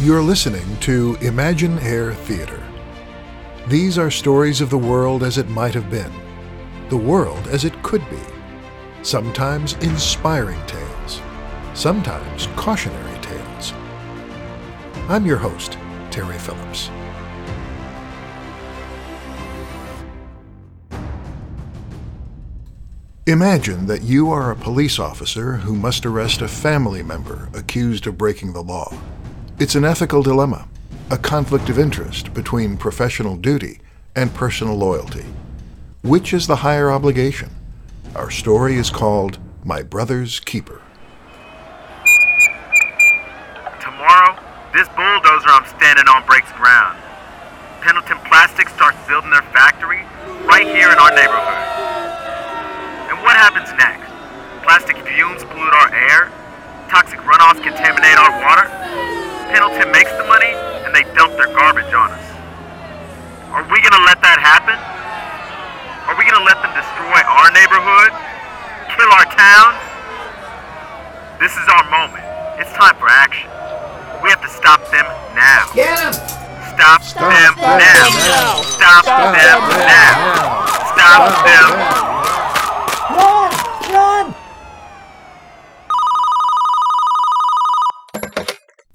You're listening to Imagine Air Theater. These are stories of the world as it might have been, the world as it could be. Sometimes inspiring tales, sometimes cautionary tales. I'm your host, Terry Phillips. Imagine that you are a police officer who must arrest a family member accused of breaking the law. It's an ethical dilemma, a conflict of interest between professional duty and personal loyalty. Which is the higher obligation? Our story is called My Brother's Keeper. Tomorrow, this bulldozer I'm standing on breaks ground. Pendleton Plastic starts building their factory right here in our neighborhood. And what happens next? Plastic fumes pollute our air? Toxic runoffs contaminate our water? Pendleton makes the money and they dump their garbage on us. Are we gonna let that happen? Are we gonna let them destroy our neighborhood? Kill our town? This is our moment. It's time for action. We have to stop them now. Get him! Stop, them them now. now. Stop, them now. Stop them. Run! Run!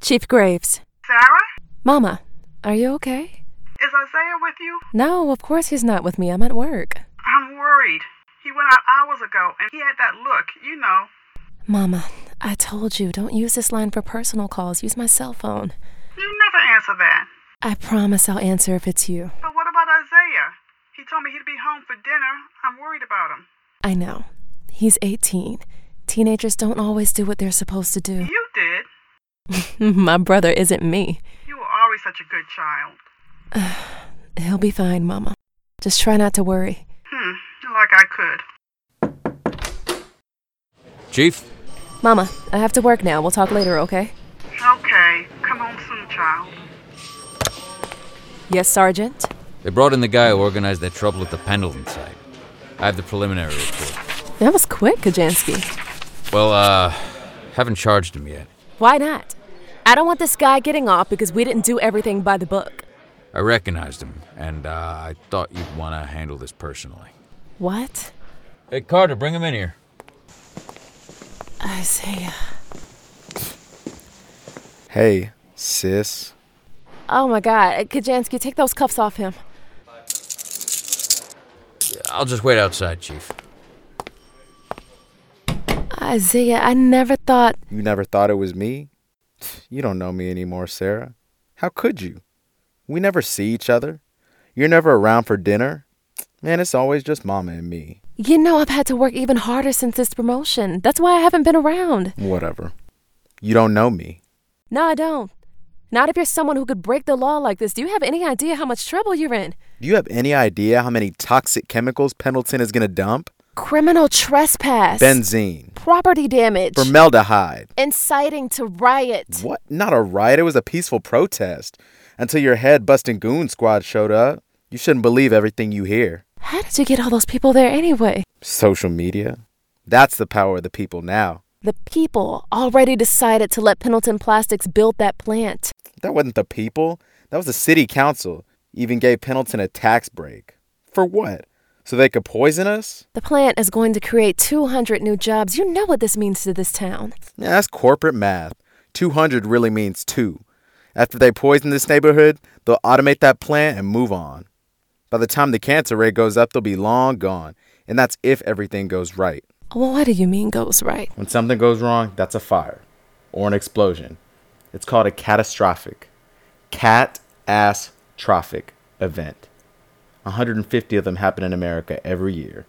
Chief Graves. Sarah? Mama, are you okay? Is Isaiah with you? No, of course he's not with me. I'm at work. I'm worried. He went out hours ago and he had that look, you know. Mama, I told you, don't use this line for personal calls. Use my cell phone. You never answer that. I promise I'll answer if it's you. But what about Isaiah? He told me he'd be home for dinner. I'm worried about him. I know. He's 18. Teenagers don't always do what they're supposed to do. You did. my brother isn't me. You were always such a good child. He'll be fine, Mama. Just try not to worry. Hmm, like I could. Chief, Mama, I have to work now. We'll talk later, okay? Okay, come home soon, child. Yes, Sergeant? they brought in the guy who organized that trouble at the Pendleton site. I have the preliminary report. That was quick, Kajansky. Well, uh, haven't charged him yet. Why not? I don't want this guy getting off because we didn't do everything by the book. I recognized him, and uh, I thought you'd want to handle this personally. What? Hey, Carter, bring him in here. Isaiah. Hey, sis. Oh my god. Kajansky, take those cuffs off him. I'll just wait outside, Chief. Isaiah, I never thought. You never thought it was me? You don't know me anymore, Sarah. How could you? We never see each other. You're never around for dinner. Man, it's always just Mama and me. You know, I've had to work even harder since this promotion. That's why I haven't been around. Whatever. You don't know me. No, I don't. Not if you're someone who could break the law like this. Do you have any idea how much trouble you're in? Do you have any idea how many toxic chemicals Pendleton is going to dump? Criminal trespass. Benzene, Property damage. formaldehyde. Inciting to riot. What? Not a riot. It was a peaceful protest. Until your head busting goon squad showed up. You shouldn't believe everything you hear. How did you get all those people there anyway? Social media. That's the power of the people now. The people already decided to let Pendleton Plastics build that plant. That wasn't the people. That was the city council. Even gave Pendleton a tax break. For what? So they could poison us? The plant is going to create 200 new jobs. You know what this means to this town. Yeah, that's corporate math. 200 really means two. After they poison this neighborhood, they'll automate that plant and move on. By the time the cancer rate goes up, they'll be long gone. And that's if everything goes right. Well, what do you mean goes right? When something goes wrong, that's a fire or an explosion. It's called a catastrophic, cat ass trophic event. 150 of them happen in America every year.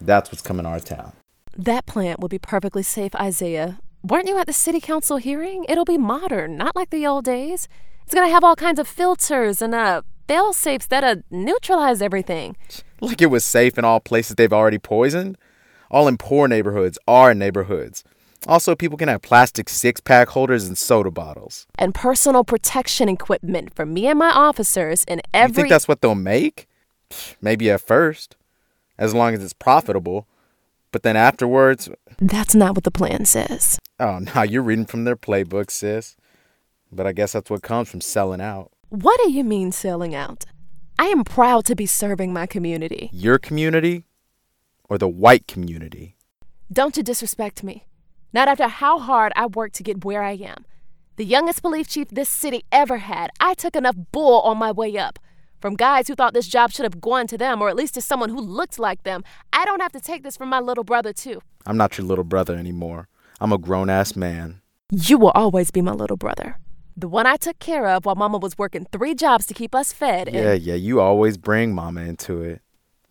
That's what's coming to our town. That plant will be perfectly safe, Isaiah. Weren't you at the city council hearing? It'll be modern, not like the old days. It's gonna have all kinds of filters and uh fail safes that'll neutralize everything. Like it was safe in all places they've already poisoned. All in poor neighborhoods are neighborhoods. Also, people can have plastic six pack holders and soda bottles. And personal protection equipment for me and my officers in You every think that's what they'll make? Maybe at first, as long as it's profitable. But then afterwards, That's not what the plan says. oh, now you're reading from their playbook, sis. But I guess that's what comes from selling out. What do you mean selling out? I am proud to be serving my community. Your community or the white community? Don't you disrespect me. Not after how hard I worked to get where I am. The youngest police chief this city ever had. I took enough bull on my way up. From guys who thought this job should have gone to them, or at least to someone who looked like them. I don't have to take this from my little brother, too. I'm not your little brother anymore. I'm a grown ass man. You will always be my little brother. The one I took care of while Mama was working three jobs to keep us fed. and- Yeah, yeah, you always bring mama into it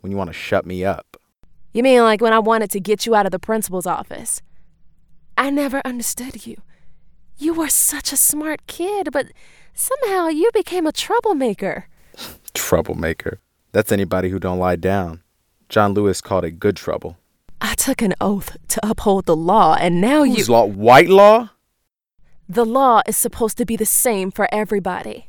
when you want to shut me up. You mean like when I wanted to get you out of the principal's office? I never understood you. You were such a smart kid, but somehow you became a troublemaker. Troublemaker. That's anybody who don't lie down. John Lewis called it good trouble. I took an oath to uphold the law, and now you. Whose law? White law? The law is supposed to be the same for everybody.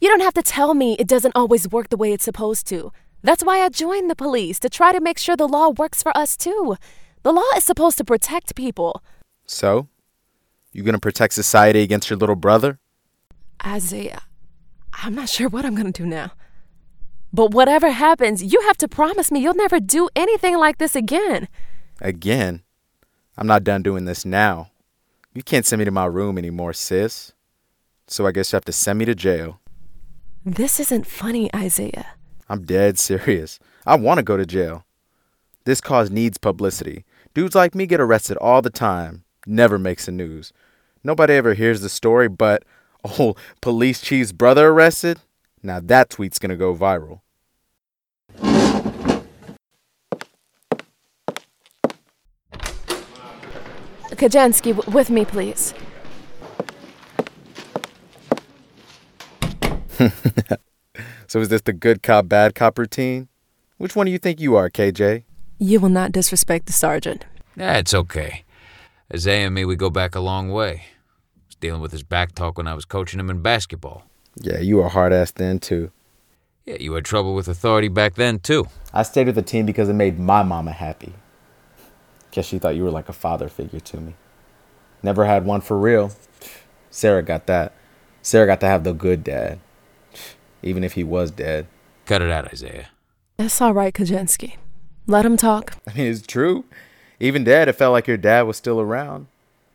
You don't have to tell me it doesn't always work the way it's supposed to. That's why I joined the police, to try to make sure the law works for us too. The law is supposed to protect people. So? You gonna protect society against your little brother? Isaiah, I'm not sure what I'm going to do now. But whatever happens, you have to promise me you'll never do anything like this again. Again? I'm not done doing this now. You can't send me to my room anymore, sis. So I guess you have to send me to jail. This isn't funny, Isaiah. I'm dead serious. I want to go to jail. This cause needs publicity. Dudes like me get arrested all the time. Never makes the news. Nobody ever hears the story, but oh, police chief's brother arrested? Now that tweet's gonna go viral. Kajansky, w- with me, please. So is this the good cop, bad cop routine? Which one do you think you are, KJ? You will not disrespect the sergeant. Nah, it's okay. Isaiah and me, we go back a long way. I was dealing with his back talk when I was coaching him in basketball. Yeah, you were hard ass then too. Yeah, you had trouble with authority back then, too. I stayed with the team because it made my mama happy. Guess she thought you were like a father figure to me. Never had one for real. Sarah got that. Sarah got to have the good dad. Even if he was dead. Cut it out, Isaiah. That's all right, Kajansky. Let him talk. I mean, it's true. Even dad, it felt like your dad was still around.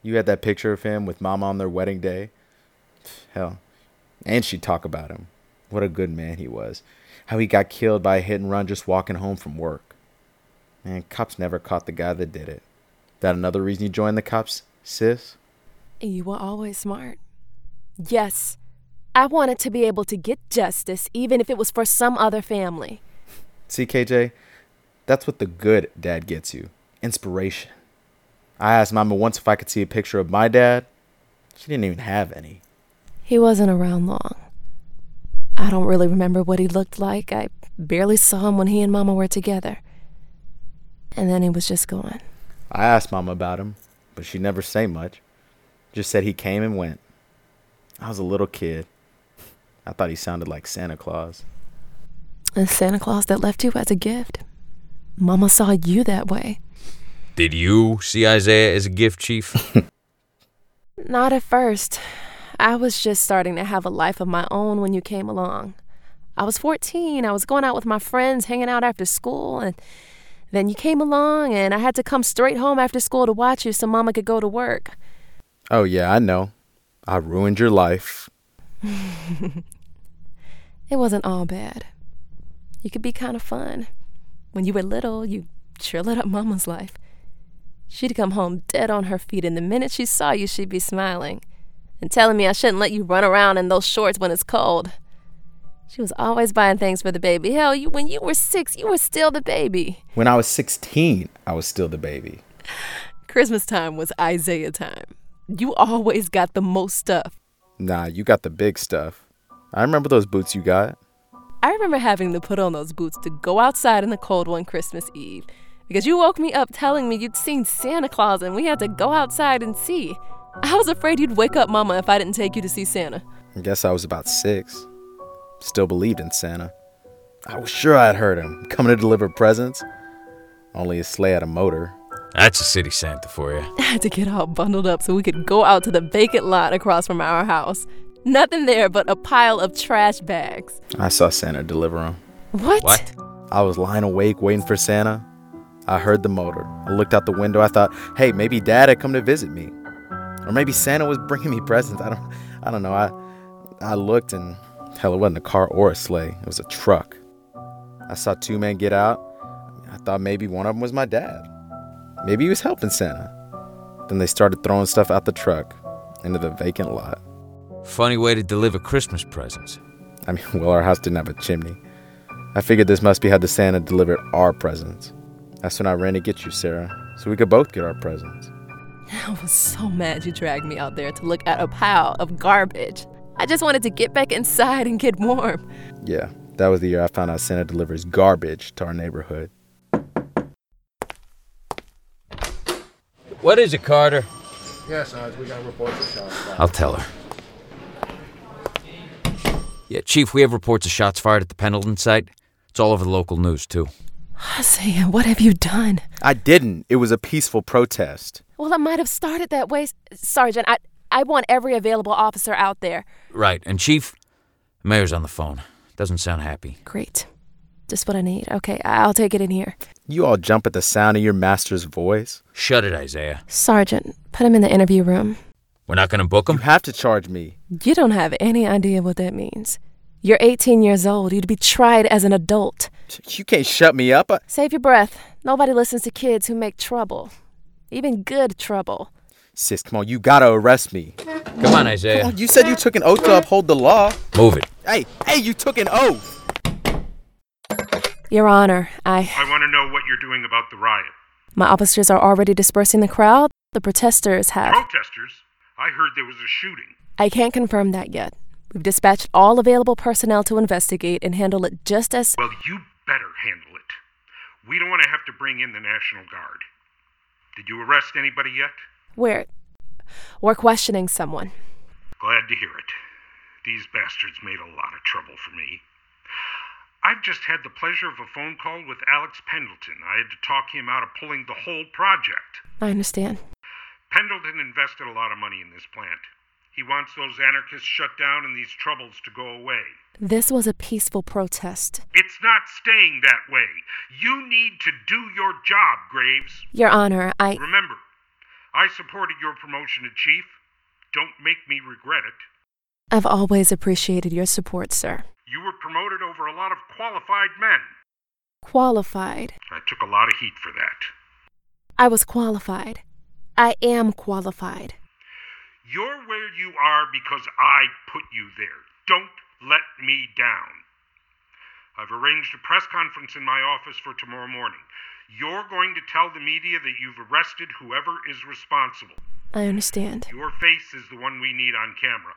You had that picture of him with mama on their wedding day. Hell. And she'd talk about him. What a good man he was. How he got killed by a hit and run just walking home from work. Man, cops never caught the guy that did it. That another reason you joined the cops, sis? You were always smart. Yes, I wanted to be able to get justice, even if it was for some other family. See, KJ, that's what the good dad gets you inspiration. I asked Mama once if I could see a picture of my dad. She didn't even have any. He wasn't around long. I don't really remember what he looked like. I barely saw him when he and Mama were together. And then he was just gone. I asked Mama about him, but she never say much. Just said he came and went. I was a little kid. I thought he sounded like Santa Claus. And Santa Claus that left you as a gift. Mama saw you that way. Did you see Isaiah as a gift, Chief? Not at first. I was just starting to have a life of my own when you came along. I was 14. I was going out with my friends, hanging out after school, and then you came along, and I had to come straight home after school to watch you so Mama could go to work. Oh, yeah, I know. I ruined your life. It wasn't all bad. You could be kind of fun. When you were little, you sure lit up Mama's life. She'd come home dead on her feet, and the minute she saw you, she'd be smiling and telling me I shouldn't let you run around in those shorts when it's cold. She was always buying things for the baby. Hell, you, when you were six, you were still the baby. When I was 16, I was still the baby. Christmas time was Isaiah time. You always got the most stuff. Nah, you got the big stuff. I remember those boots you got. I remember having to put on those boots to go outside in the cold one Christmas Eve because you woke me up telling me you'd seen Santa Claus and we had to go outside and see. I was afraid you'd wake up Mama if I didn't take you to see Santa. I guess I was about six. Still believed in Santa. I was sure I'd heard him coming to deliver presents. Only his sleigh had a motor. That's a city Santa for you. I had to get all bundled up so we could go out to the vacant lot across from our house. Nothing there but a pile of trash bags. I saw Santa deliver them. What? What? I was lying awake waiting for Santa. I heard the motor. I looked out the window. I thought, hey, maybe Dad had come to visit me, or maybe Santa was bringing me presents. I don't, I don't know. I, I looked and hell, it wasn't a car or a sleigh. It was a truck. I saw two men get out. I thought maybe one of them was my dad. Maybe he was helping Santa. Then they started throwing stuff out the truck into the vacant lot. Funny way to deliver Christmas presents. I mean, well, our house didn't have a chimney. I figured this must be how the Santa delivered our presents. That's when I ran to get you, Sarah, so we could both get our presents. I was so mad you dragged me out there to look at a pile of garbage. I just wanted to get back inside and get warm. Yeah, that was the year I found out Santa delivers garbage to our neighborhood. What is it, Carter? Yes, Oz, we got reports of shots. I'll tell her. Yeah, Chief, we have reports of shots fired at the Pendleton site. It's all over the local news, too. Isaiah, what have you done? I didn't. It was a peaceful protest. Well, it might have started that way. Sergeant, I, I want every available officer out there. Right, and Chief, mayor's on the phone. Doesn't sound happy. Great. Just what I need. Okay, I'll take it in here. You all jump at the sound of your master's voice. Shut it, Isaiah. Sergeant, put him in the interview room. We're not gonna book You him? have to charge me. You don't have any idea what that means. You're 18 years old. You'd be tried as an adult. You can't shut me up. I- Save your breath. Nobody listens to kids who make trouble. Even good trouble. Sis, come on, you gotta arrest me. Come on, Isaiah. Oh, you said you took an oath to uphold the law. Move it. Hey, hey, you took an oath. Your Honor, I. I want to know what you're doing about the riot. My officers are already dispersing the crowd. The protesters have. Protesters? I heard there was a shooting. I can't confirm that yet. We've dispatched all available personnel to investigate and handle it just as. Well, you better handle it. We don't want to have to bring in the National Guard. Did you arrest anybody yet? We're. We're questioning someone. Glad to hear it. These bastards made a lot of trouble for me. I've just had the pleasure of a phone call with Alex Pendleton. I had to talk him out of pulling the whole project. I understand. Pendleton invested a lot of money in this plant. He wants those anarchists shut down and these troubles to go away. This was a peaceful protest. It's not staying that way. You need to do your job, Graves. Your Honor, I. Remember, I supported your promotion to chief. Don't make me regret it. I've always appreciated your support, sir. You were promoted over a lot of qualified men. Qualified. I took a lot of heat for that. I was qualified. I am qualified. You're where you are because I put you there. Don't let me down. I've arranged a press conference in my office for tomorrow morning. You're going to tell the media that you've arrested whoever is responsible. I understand. Your face is the one we need on camera,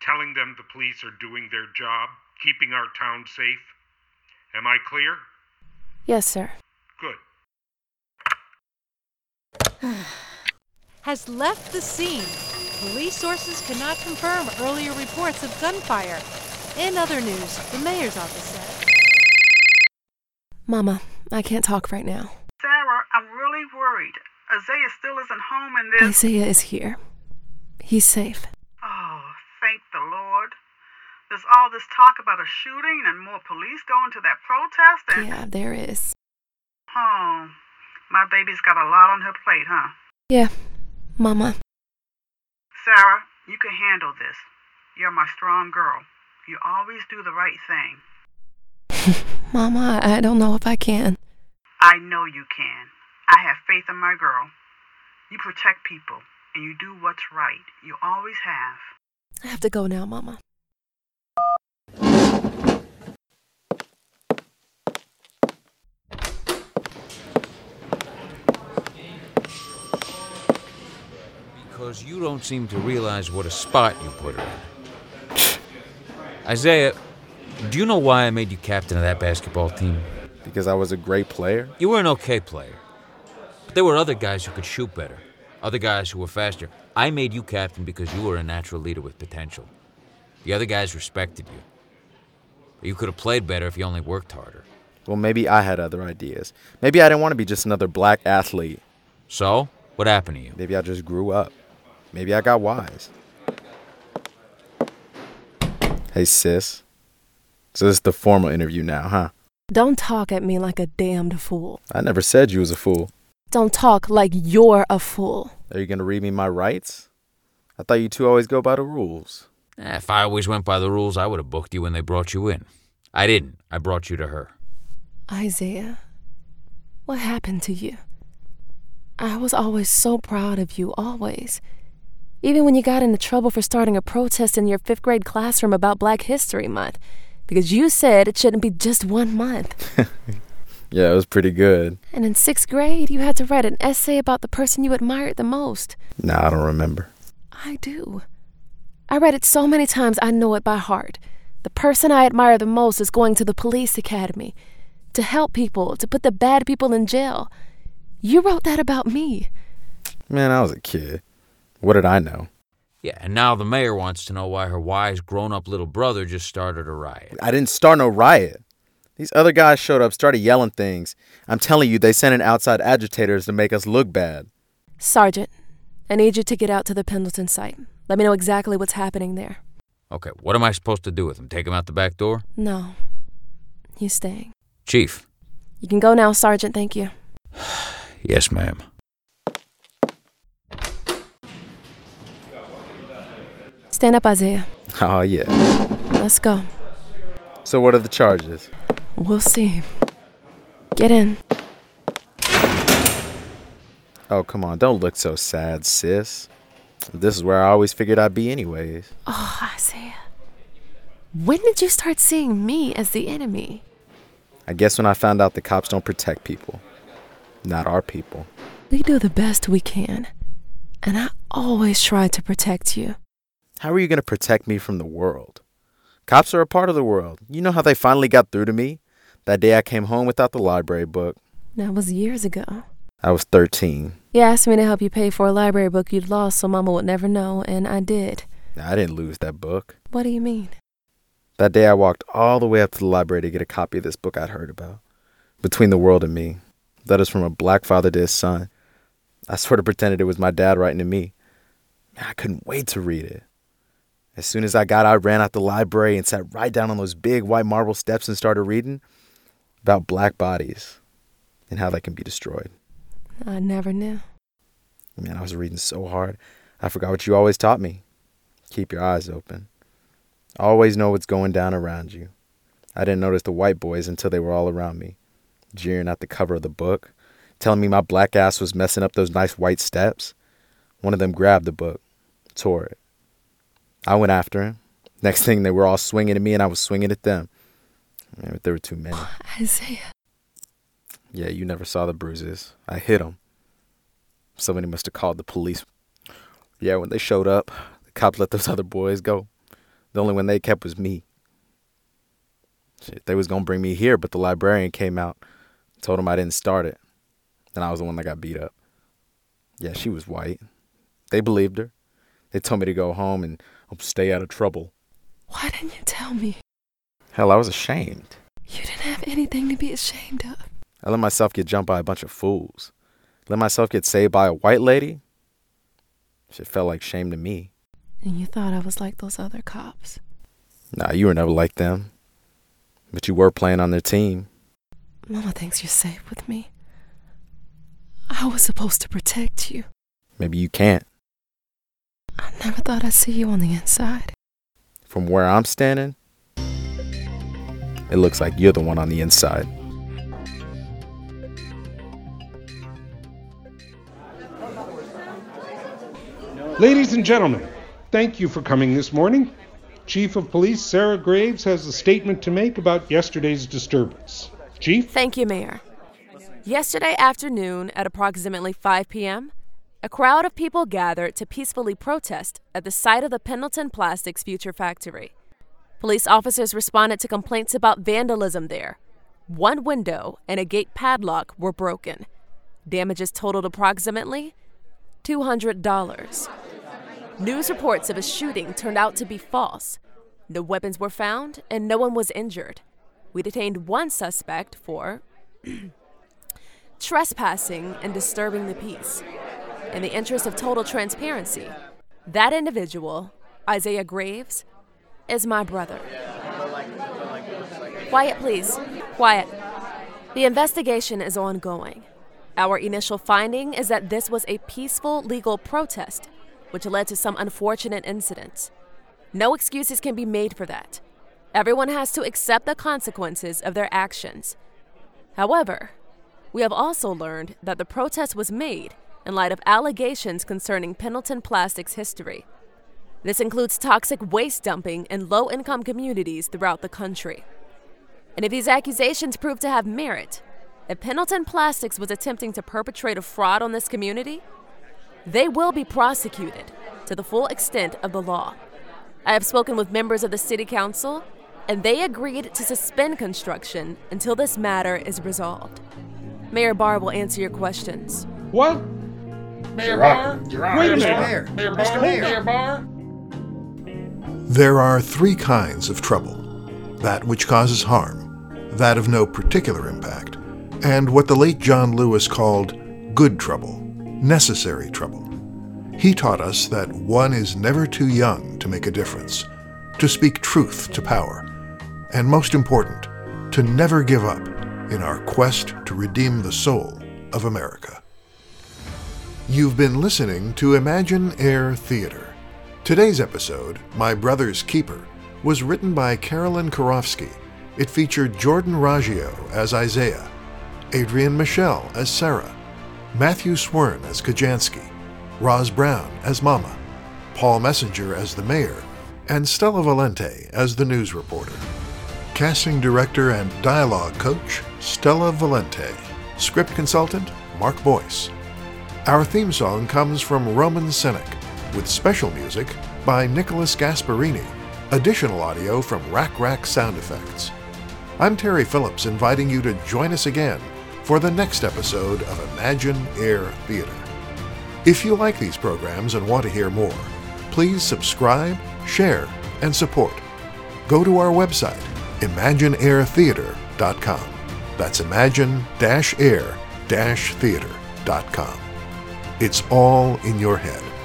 telling them the police are doing their job, keeping our town safe. Am I clear? Yes, sir. Good. has left the scene. Police sources cannot confirm earlier reports of gunfire. In other news, the mayor's office said. Mama, I can't talk right now. Sarah, I'm really worried. Isaiah still isn't home in this. Isaiah is here. He's safe. Oh, thank the Lord. There's all this talk about a shooting and more police going to that protest and. Yeah, there is. Oh, my baby's got a lot on her plate, huh? Yeah, Mama. Sarah, you can handle this. You're my strong girl. You always do the right thing. Mama, I don't know if I can. I know you can. I have faith in my girl. You protect people and you do what's right. You always have. I have to go now, Mama. Because you don't seem to realize what a spot you put her in. Isaiah, do you know why I made you captain of that basketball team? Because I was a great player. You were an okay player. But there were other guys who could shoot better, other guys who were faster. I made you captain because you were a natural leader with potential. The other guys respected you. You could have played better if you only worked harder. Well, maybe I had other ideas. Maybe I didn't want to be just another black athlete. So, what happened to you? Maybe I just grew up. Maybe I got wise. Hey, sis. So this is the formal interview now, huh? Don't talk at me like a damned fool. I never said you was a fool. Don't talk like you're a fool. Are you gonna read me my rights? I thought you two always go by the rules. Eh, If I always went by the rules, I would have booked you when they brought you in. I didn't. I brought you to her. Isaiah, what happened to you? I was always so proud of you, always. Even when you got into trouble for starting a protest in your fifth grade classroom about Black History Month, because you said it shouldn't be just one month. Yeah, it was pretty good. And in sixth grade, you had to write an essay about the person you admired the most. Nah, I don't remember. I do. I read it so many times I know it by heart. The person I admire the most is going to the police academy to help people, to put the bad people in jail. You wrote that about me. Man, I was a kid. What did I know? Yeah, and now the mayor wants to know why her wise grown up little brother just started a riot. I didn't start no riot. These other guys showed up, started yelling things. I'm telling you, they sent in outside agitators to make us look bad. Sergeant, I need you to get out to the Pendleton site. Let me know exactly what's happening there. Okay, what am I supposed to do with him? Take him out the back door? No, he's staying. Chief. You can go now, Sergeant. Thank you. Yes, ma'am. Stand up, Isaiah. Oh, yeah. Let's go. So, what are the charges? We'll see. Get in. Oh, come on. Don't look so sad, sis. This is where I always figured I'd be, anyways. Oh, Isaiah. When did you start seeing me as the enemy? I guess when I found out the cops don't protect people, not our people. We do the best we can. And I always try to protect you. How are you going to protect me from the world? Cops are a part of the world. You know how they finally got through to me? That day I came home without the library book. That was years ago. I was 13. You asked me to help you pay for a library book you'd lost so Mama would never know, and I did. I didn't lose that book. What do you mean? That day I walked all the way up to the library to get a copy of this book I'd heard about. Between the World and Me. Letters from a black father to his son. I sort of pretended it was my dad writing to me. I couldn't wait to read it. As soon as I got out, I ran out the library and sat right down on those big white marble steps and started reading about black bodies and how they can be destroyed. I never knew. Man, I was reading so hard. I forgot what you always taught me. Keep your eyes open. Always know what's going down around you. I didn't notice the white boys until they were all around me, jeering at the cover of the book, telling me my black ass was messing up those nice white steps. One of them grabbed the book, tore it. I went after him. Next thing, they were all swinging at me, and I was swinging at them. Man, but there were too many. Isaiah. Yeah, you never saw the bruises. I hit them. Somebody must have called the police. Yeah, when they showed up, the cops let those other boys go. The only one they kept was me. Shit, they was gonna bring me here, but the librarian came out, told him I didn't start it, and I was the one that got beat up. Yeah, she was white. They believed her. They told me to go home and um, stay out of trouble. Why didn't you tell me? Hell, I was ashamed. You didn't have anything to be ashamed of. I let myself get jumped by a bunch of fools. Let myself get saved by a white lady. Shit felt like shame to me. And you thought I was like those other cops. Nah, you were never like them. But you were playing on their team. Mama thinks you're safe with me. I was supposed to protect you. Maybe you can't. I never thought I'd see you on the inside. From where I'm standing, it looks like you're the one on the inside. Ladies and gentlemen, thank you for coming this morning. Chief of Police Sarah Graves has a statement to make about yesterday's disturbance. Chief? Thank you, Mayor. Yesterday afternoon, at approximately 5 p.m., a crowd of people gathered to peacefully protest at the site of the Pendleton Plastics Future Factory. Police officers responded to complaints about vandalism there. One window and a gate padlock were broken. Damages totaled approximately $200. News reports of a shooting turned out to be false. No weapons were found and no one was injured. We detained one suspect for trespassing and disturbing the peace. In the interest of total transparency, that individual, Isaiah Graves, is my brother. Quiet, please. Quiet. The investigation is ongoing. Our initial finding is that this was a peaceful legal protest, which led to some unfortunate incidents. No excuses can be made for that. Everyone has to accept the consequences of their actions. However, we have also learned that the protest was made in light of allegations concerning Pendleton Plastics history. This includes toxic waste dumping in low income communities throughout the country. And if these accusations prove to have merit, if Pendleton Plastics was attempting to perpetrate a fraud on this community, they will be prosecuted to the full extent of the law. I have spoken with members of the City Council, and they agreed to suspend construction until this matter is resolved. Mayor Barr will answer your questions. What? Mayor Barr? Wait a minute. Mayor. Mayor Barr? Mayor. Mayor Barr? There are three kinds of trouble that which causes harm, that of no particular impact, and what the late John Lewis called good trouble, necessary trouble. He taught us that one is never too young to make a difference, to speak truth to power, and most important, to never give up in our quest to redeem the soul of America. You've been listening to Imagine Air Theater. Today's episode, My Brother's Keeper, was written by Carolyn Karofsky. It featured Jordan Raggio as Isaiah, Adrian Michelle as Sarah, Matthew Swern as Kajansky, Roz Brown as Mama, Paul Messenger as the mayor, and Stella Valente as the news reporter. Casting director and dialogue coach, Stella Valente. Script consultant, Mark Boyce. Our theme song comes from Roman Senek, with special music by Nicholas Gasparini. Additional audio from Rack Rack Sound Effects. I'm Terry Phillips, inviting you to join us again for the next episode of Imagine Air Theater. If you like these programs and want to hear more, please subscribe, share, and support. Go to our website, imagineairtheater.com. That's imagine-air-theater.com. It's all in your head.